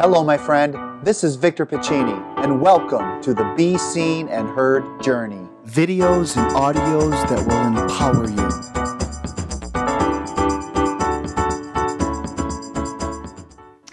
Hello, my friend. This is Victor Pacini, and welcome to the Be Seen and Heard journey. Videos and audios that will empower you.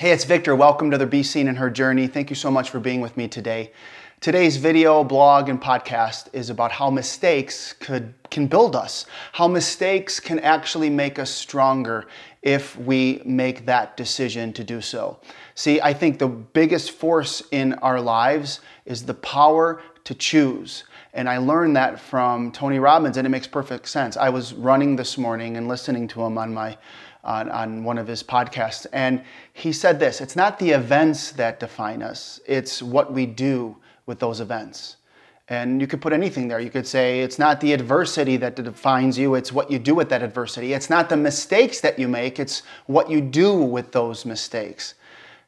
Hey, it's Victor. Welcome to the Be Seen and Heard journey. Thank you so much for being with me today. Today's video, blog, and podcast is about how mistakes could can build us, how mistakes can actually make us stronger if we make that decision to do so. See, I think the biggest force in our lives is the power to choose. And I learned that from Tony Robbins, and it makes perfect sense. I was running this morning and listening to him on my on, on one of his podcasts, and he said this: "It's not the events that define us; it's what we do with those events." And you could put anything there. You could say it's not the adversity that defines you, it's what you do with that adversity. It's not the mistakes that you make, it's what you do with those mistakes.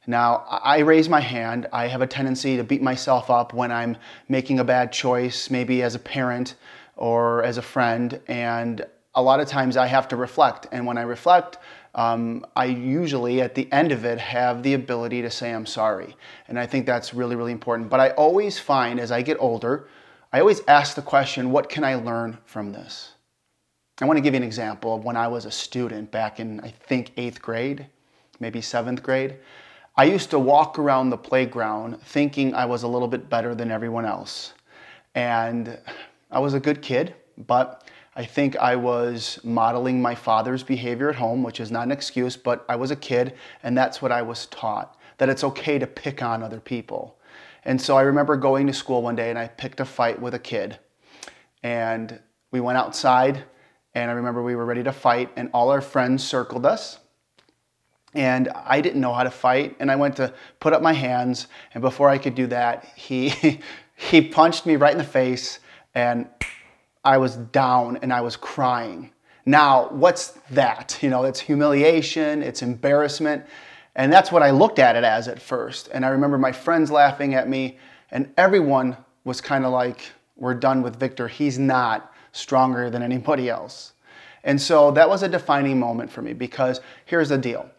Now, I raise my hand. I have a tendency to beat myself up when I'm making a bad choice, maybe as a parent or as a friend. And a lot of times I have to reflect. And when I reflect, um, I usually at the end of it have the ability to say I'm sorry. And I think that's really, really important. But I always find as I get older, I always ask the question, what can I learn from this? I want to give you an example of when I was a student back in, I think, eighth grade, maybe seventh grade. I used to walk around the playground thinking I was a little bit better than everyone else. And I was a good kid, but I think I was modeling my father's behavior at home, which is not an excuse, but I was a kid, and that's what I was taught that it's okay to pick on other people. And so I remember going to school one day and I picked a fight with a kid. And we went outside, and I remember we were ready to fight, and all our friends circled us. And I didn't know how to fight, and I went to put up my hands, and before I could do that, he, he punched me right in the face, and I was down and I was crying. Now, what's that? You know, it's humiliation, it's embarrassment. And that's what I looked at it as at first. And I remember my friends laughing at me, and everyone was kind of like, We're done with Victor. He's not stronger than anybody else. And so that was a defining moment for me because here's the deal.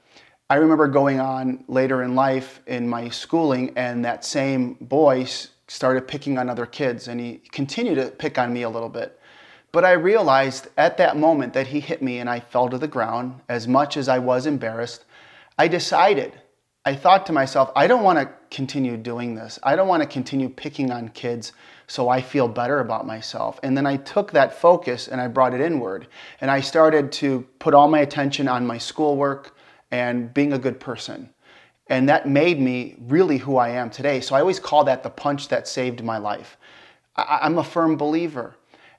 I remember going on later in life in my schooling, and that same boy started picking on other kids and he continued to pick on me a little bit. But I realized at that moment that he hit me and I fell to the ground. As much as I was embarrassed, I decided, I thought to myself, I don't want to continue doing this. I don't want to continue picking on kids so I feel better about myself. And then I took that focus and I brought it inward. And I started to put all my attention on my schoolwork and being a good person. And that made me really who I am today. So I always call that the punch that saved my life. I- am a firm believer.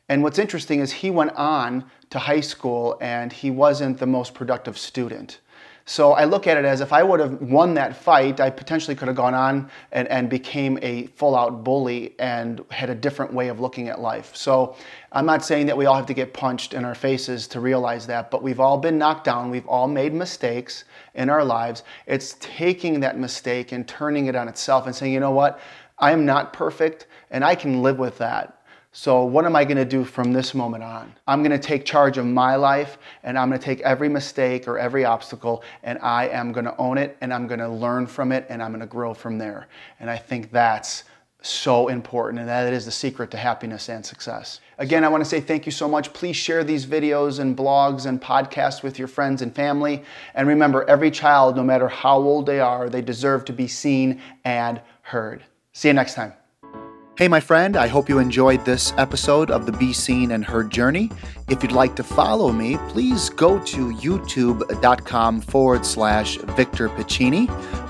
And what's interesting is he went on to high school and he wasn't the most productive student. So I look at it as if I would have won that fight, I potentially could have gone on and, and became a full out bully and had a different way of looking at life. So I'm not saying that we all have to get punched in our faces to realize that, but we've all been knocked down. We've all made mistakes in our lives. It's taking that mistake and turning it on itself and saying, you know what? I am not perfect and I can live with that. So, what am I going to do from this moment on? I'm going to take charge of my life and I'm going to take every mistake or every obstacle and I am going to own it and I'm going to learn from it and I'm going to grow from there. And I think that's so important and that is the secret to happiness and success. Again, I want to say thank you so much. Please share these videos and blogs and podcasts with your friends and family. And remember, every child, no matter how old they are, they deserve to be seen and heard. See you next time. Hey, my friend, I hope you enjoyed this episode of the Be Seen and Heard Journey. If you'd like to follow me, please go to youtube.com forward slash Victor Pacini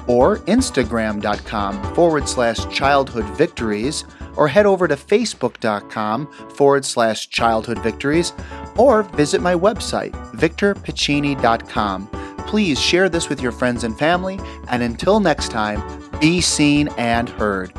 or instagram.com forward slash childhood victories or head over to facebook.com forward slash childhood victories or visit my website, victorpacini.com. Please share this with your friends and family, and until next time, be seen and heard.